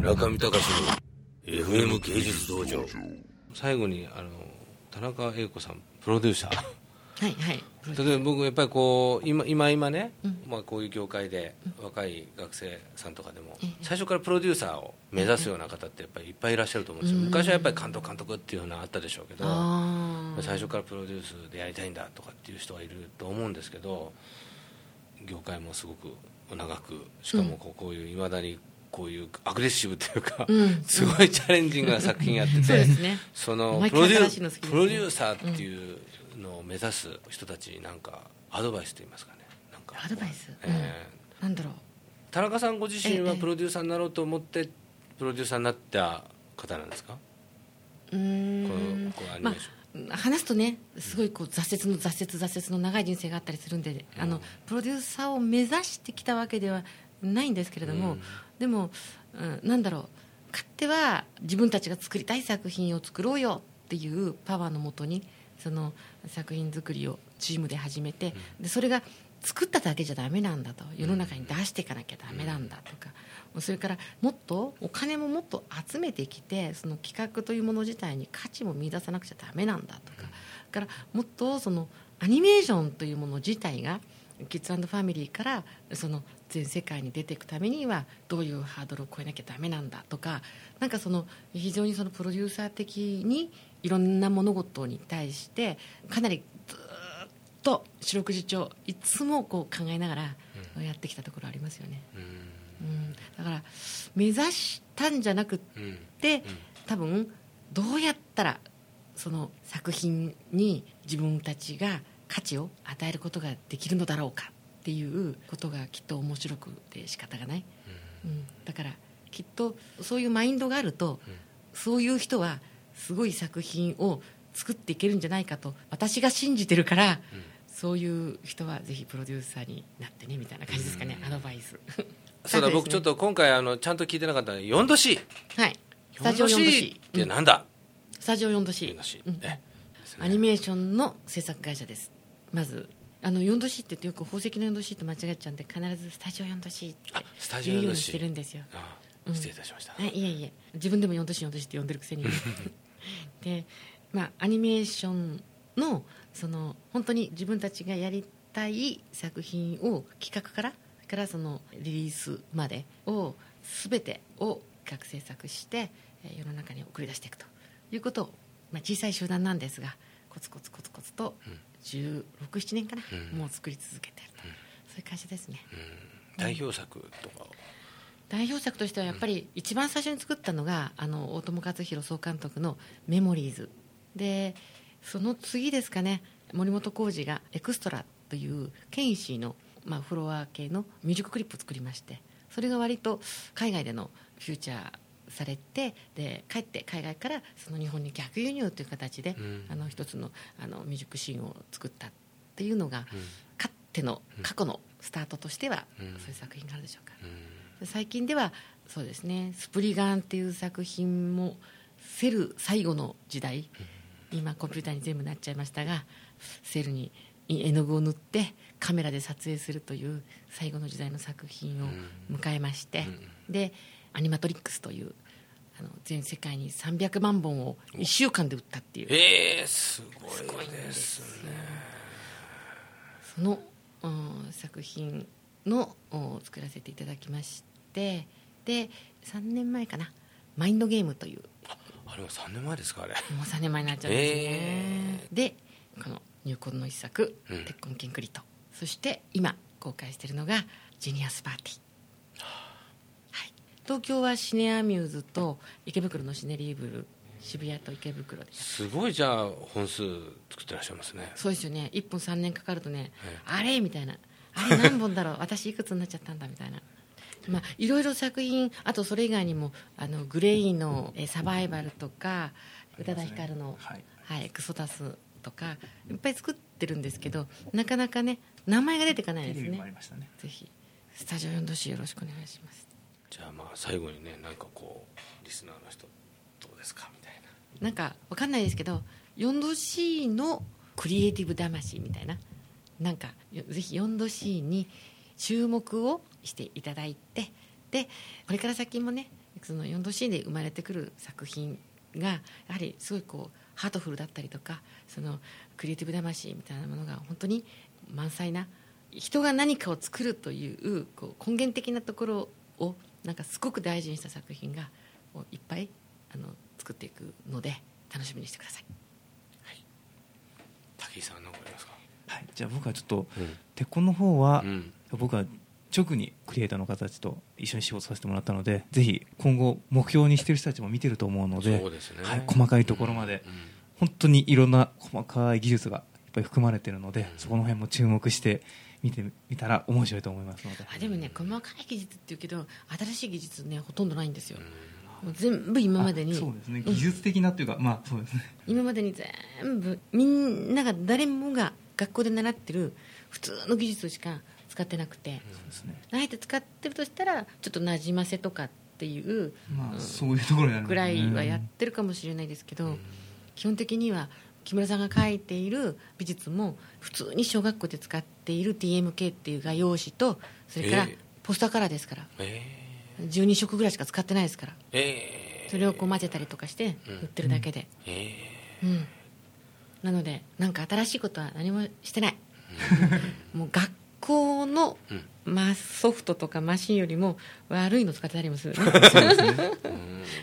中見隆の FM 芸術道場。最後にあの田中英子さんプロデューサー。はいはい。例えば僕やっぱりこう今今今ね、まあ、こういう業界で若い学生さんとかでもええ最初からプロデューサーを目指すような方ってやっぱりいっぱいいらっしゃると思うんですよ。昔はやっぱり監督監督っていうのはあったでしょうけど最初からプロデュースでやりたいんだとかっていう人がいると思うんですけど業界もすごく長くしかもこうこういういまだにこういうアグレッシブというか、うん。すごいチャレンジングな作品やってて、そうですね。そのプロデューサーっていうのを目指す人たちになんかアドバイスと言いますかね。なんかアドバイス？えー。なんだろう。田中さんご自身はええプロデューサーになろうと思ってプロデューサーになった方なんですか？うん。のこのアニメーション、まあ、話すとねすごいこう挫折の挫折挫折の長い人生があったりするんで、あのプロデューサーを目指してきたわけではないんですけれども、うん。でも、うん、なんだろう勝手は自分たちが作りたい作品を作ろうよっていうパワーのもとにその作品作りをチームで始めて、でそれが作っただけじゃダメなんだと。世の中に出していかなきゃダメなんだとか、それからもっとお金ももっと集めてきてその企画というもの自体に価値も見出さなくちゃダメなんだとか、だからもっとそのアニメーションというもの自体がキッズファミリーからその全世界に出ていくためにはどういうハードルを超えなきゃダメなんだとかなんかその非常にそのプロデューサー的にいろんな物事に対してかなりずーっと四六時中いつもこう考えながらやってきたところありますよね、うん。うん、だから目指したんじゃなくっうん。て多分どうやったらその作品に自分たちが価値を与えることができるのだろうかっていうことがきっと面白くて仕方がない、うん、だからきっとそういうマインドがあると、そういう人はすごい作品を作っていけるんじゃないかと私が信じてるから、そういう人はぜひプロデューサーになってねみたいな感じですかね、アドバイス。そうだね僕ちょっと今回あのちゃんと聞いてなかったので4度 C はい。スタジオ4 4度度 C C ってなんだ？スタジオ4度 C 4度 C うん。えアニメーションの制作会社です。まずあの4度 C って言ってよく宝石の4度 C と間違えちゃうんで必ずスタジオ4度 C ってあスタジオ4度言うようにしてるんですよ。あうん。失礼いたしました。あいえいえ。自分でも4度 C4 度 C って呼んでるくせに。でまあアニメーションのその本当に自分たちがやりたい作品を企画からからそのリリースまでを全てを企画制作してえー世の中に送り出していくということを、まあ、小さい集団なんですがコツコツコツコツと1617年かな、うん。もう作り続けていると、そういう会社ですね、代表作とか。を代表作としてはやっぱり一番最初に作ったのがあの大友克洋総監督の「メモリーズ」でその次ですかね森本晃司が「 EXTRA」というケンイシイの、まあ、フロア系のミュージッククリップを作りましてそれが割と海外でのフィーチャーされてで帰って海外からその日本に逆輸入という形で、うん。あの一つのあのミュージックシーンを作ったっていうのが、かつての過去のスタートとしては、うん。そういう作品があるでしょうか。うん。最近ではそうですね「スプリガン」っていう作品もセル最後の時代今コンピューターに全部なっちゃいましたがセルに絵の具を塗ってカメラで撮影するという最後の時代の作品を迎えまして、で「アニマトリックス」というあの全世界に300万本を1週間で売ったっていう。ええすごいですね。その、うん作品のお作らせていただきましてで3年前かな「マインドゲーム」という。あれも3年前ですかあれ。もう3年前になっちゃうんですね、えでこの入魂の一作「うん。鉄痕ケンクリト」そして今公開しているのが「ジェニアスパーティー」はい、東京はシネアミューズと池袋のシネリーブル渋谷と池袋ですすごいじゃあ本数作ってらっしゃいますね。そうですよね。1本3年かかるとね、ええ。あれみたいな。あれ何本だろう。私いくつになっちゃったんだみたいな。まあ、いろいろ作品あとそれ以外にもあのグレイのえーサバイバルとか宇多田ヒカルの、はい。はい、クソダスとかいっぱい作ってるんですけどなかなかね名前が出てかないですね。ね。ぜひスタジオ 4°C よろしくお願いしますまあ最後にねなんかこうリスナーの人どうですかみたいな。なんかわかんないですけど 4°C のクリエイティブ魂みたいな。なんかぜひ 4°C に注目をしていただいてでこれから先もねその 4°C で生まれてくる作品がやはりすごいこうハートフルだったりとかそのクリエイティブ魂みたいなものが本当に満載な人が何かを作るというこう根源的なところをなんかすごく大事にした作品がいっぱいあの作っていくので楽しみにしてください。武井さん何かありますか？はい、じゃあ僕はちょっと、うん。鉄痕の方は、うん。僕は直にクリエイターの方たちと一緒に仕事させてもらったのでぜひ今後目標にしてる人たちも見てると思うのでそうですね。はい、細かいところまで、うん。本当にいろんな細かい技術がいっぱい含まれてるので、うん。そこの辺も注目して見てみたら面白いと思いますので、あでもね細かい技術っていうけど新しい技術ねほとんどないんですよ。全部今までに。あそうですね。技術的なっていうか、まあそうですね。今までに全部みんなが誰もが学校で習ってる普通の技術しか使ってなくて、そうですね。あえて使ってるとしたらちょっとなじませとかっていうまあ、そういうところぐらいはやってるかもしれないですけど、基本的には木村さんが書いている美術も普通に小学校で使っている TMK っていう画用紙とそれからええ。ポスターカラーですから。え12色ぐらいしか使ってないですから。ー、え。ー、それをこう混ぜたりとかしてうん。売ってるだけで、えうん。なのでなんか新しいことは何もしてない。もう学校の、ーうん。まあ、ソフトとかマシンよりも悪いの使ってたりもするね。そうですね。うん。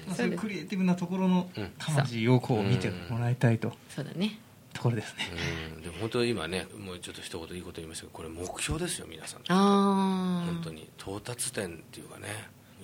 まあ、そういうクリエイティブなところのうん。魂をこう見てもらいたいと。そうだねところですね、うん。でも本当に今ねもうちょっと一言いいこと言いましたけどこれ目標ですよ皆さん。ああ本当に。到達点っていうかね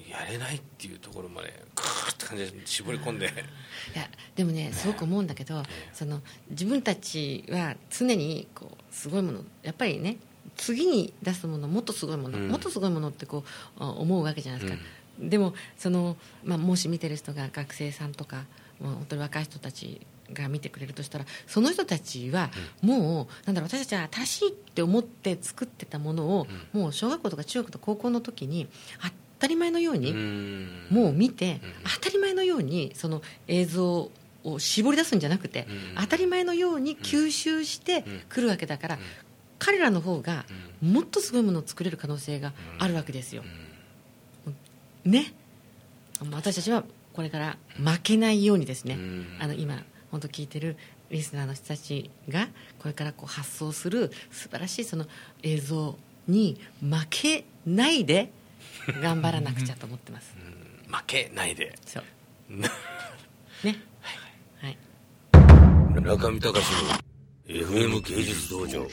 やれないっていうところまでクーって感じで絞り込んで。いやでもねすごく思うんだけど、その自分たちは常にこうすごいものやっぱりね次に出すものもっとすごいもの、うん。もっとすごいものってこうあ思うわけじゃないですか、でもその、まあ、もし見てる人が学生さんとかもう本当に若い人たちが見てくれるとしたらその人たちはもう、なんだろう私たちは新しいって思って作ってたものを、もう小学校とか中学とか高校の時に当たり前のように、うん。もう見て、うん。当たり前のようにその映像を絞り出すんじゃなくて、うん。当たり前のように吸収してうん。くるわけだから、彼らの方がうもっとすごいものを作れる可能性があるわけですよ。う、ん。ね。私たちはこれから負けないようにですね、うん。あの今本当聞いてるリスナーの人たちがこれからこう発想する素晴らしいその映像に負けないで頑張らなくちゃと思ってます。うん。負けないで。そう。ね。はい。中見隆の FM 芸術道場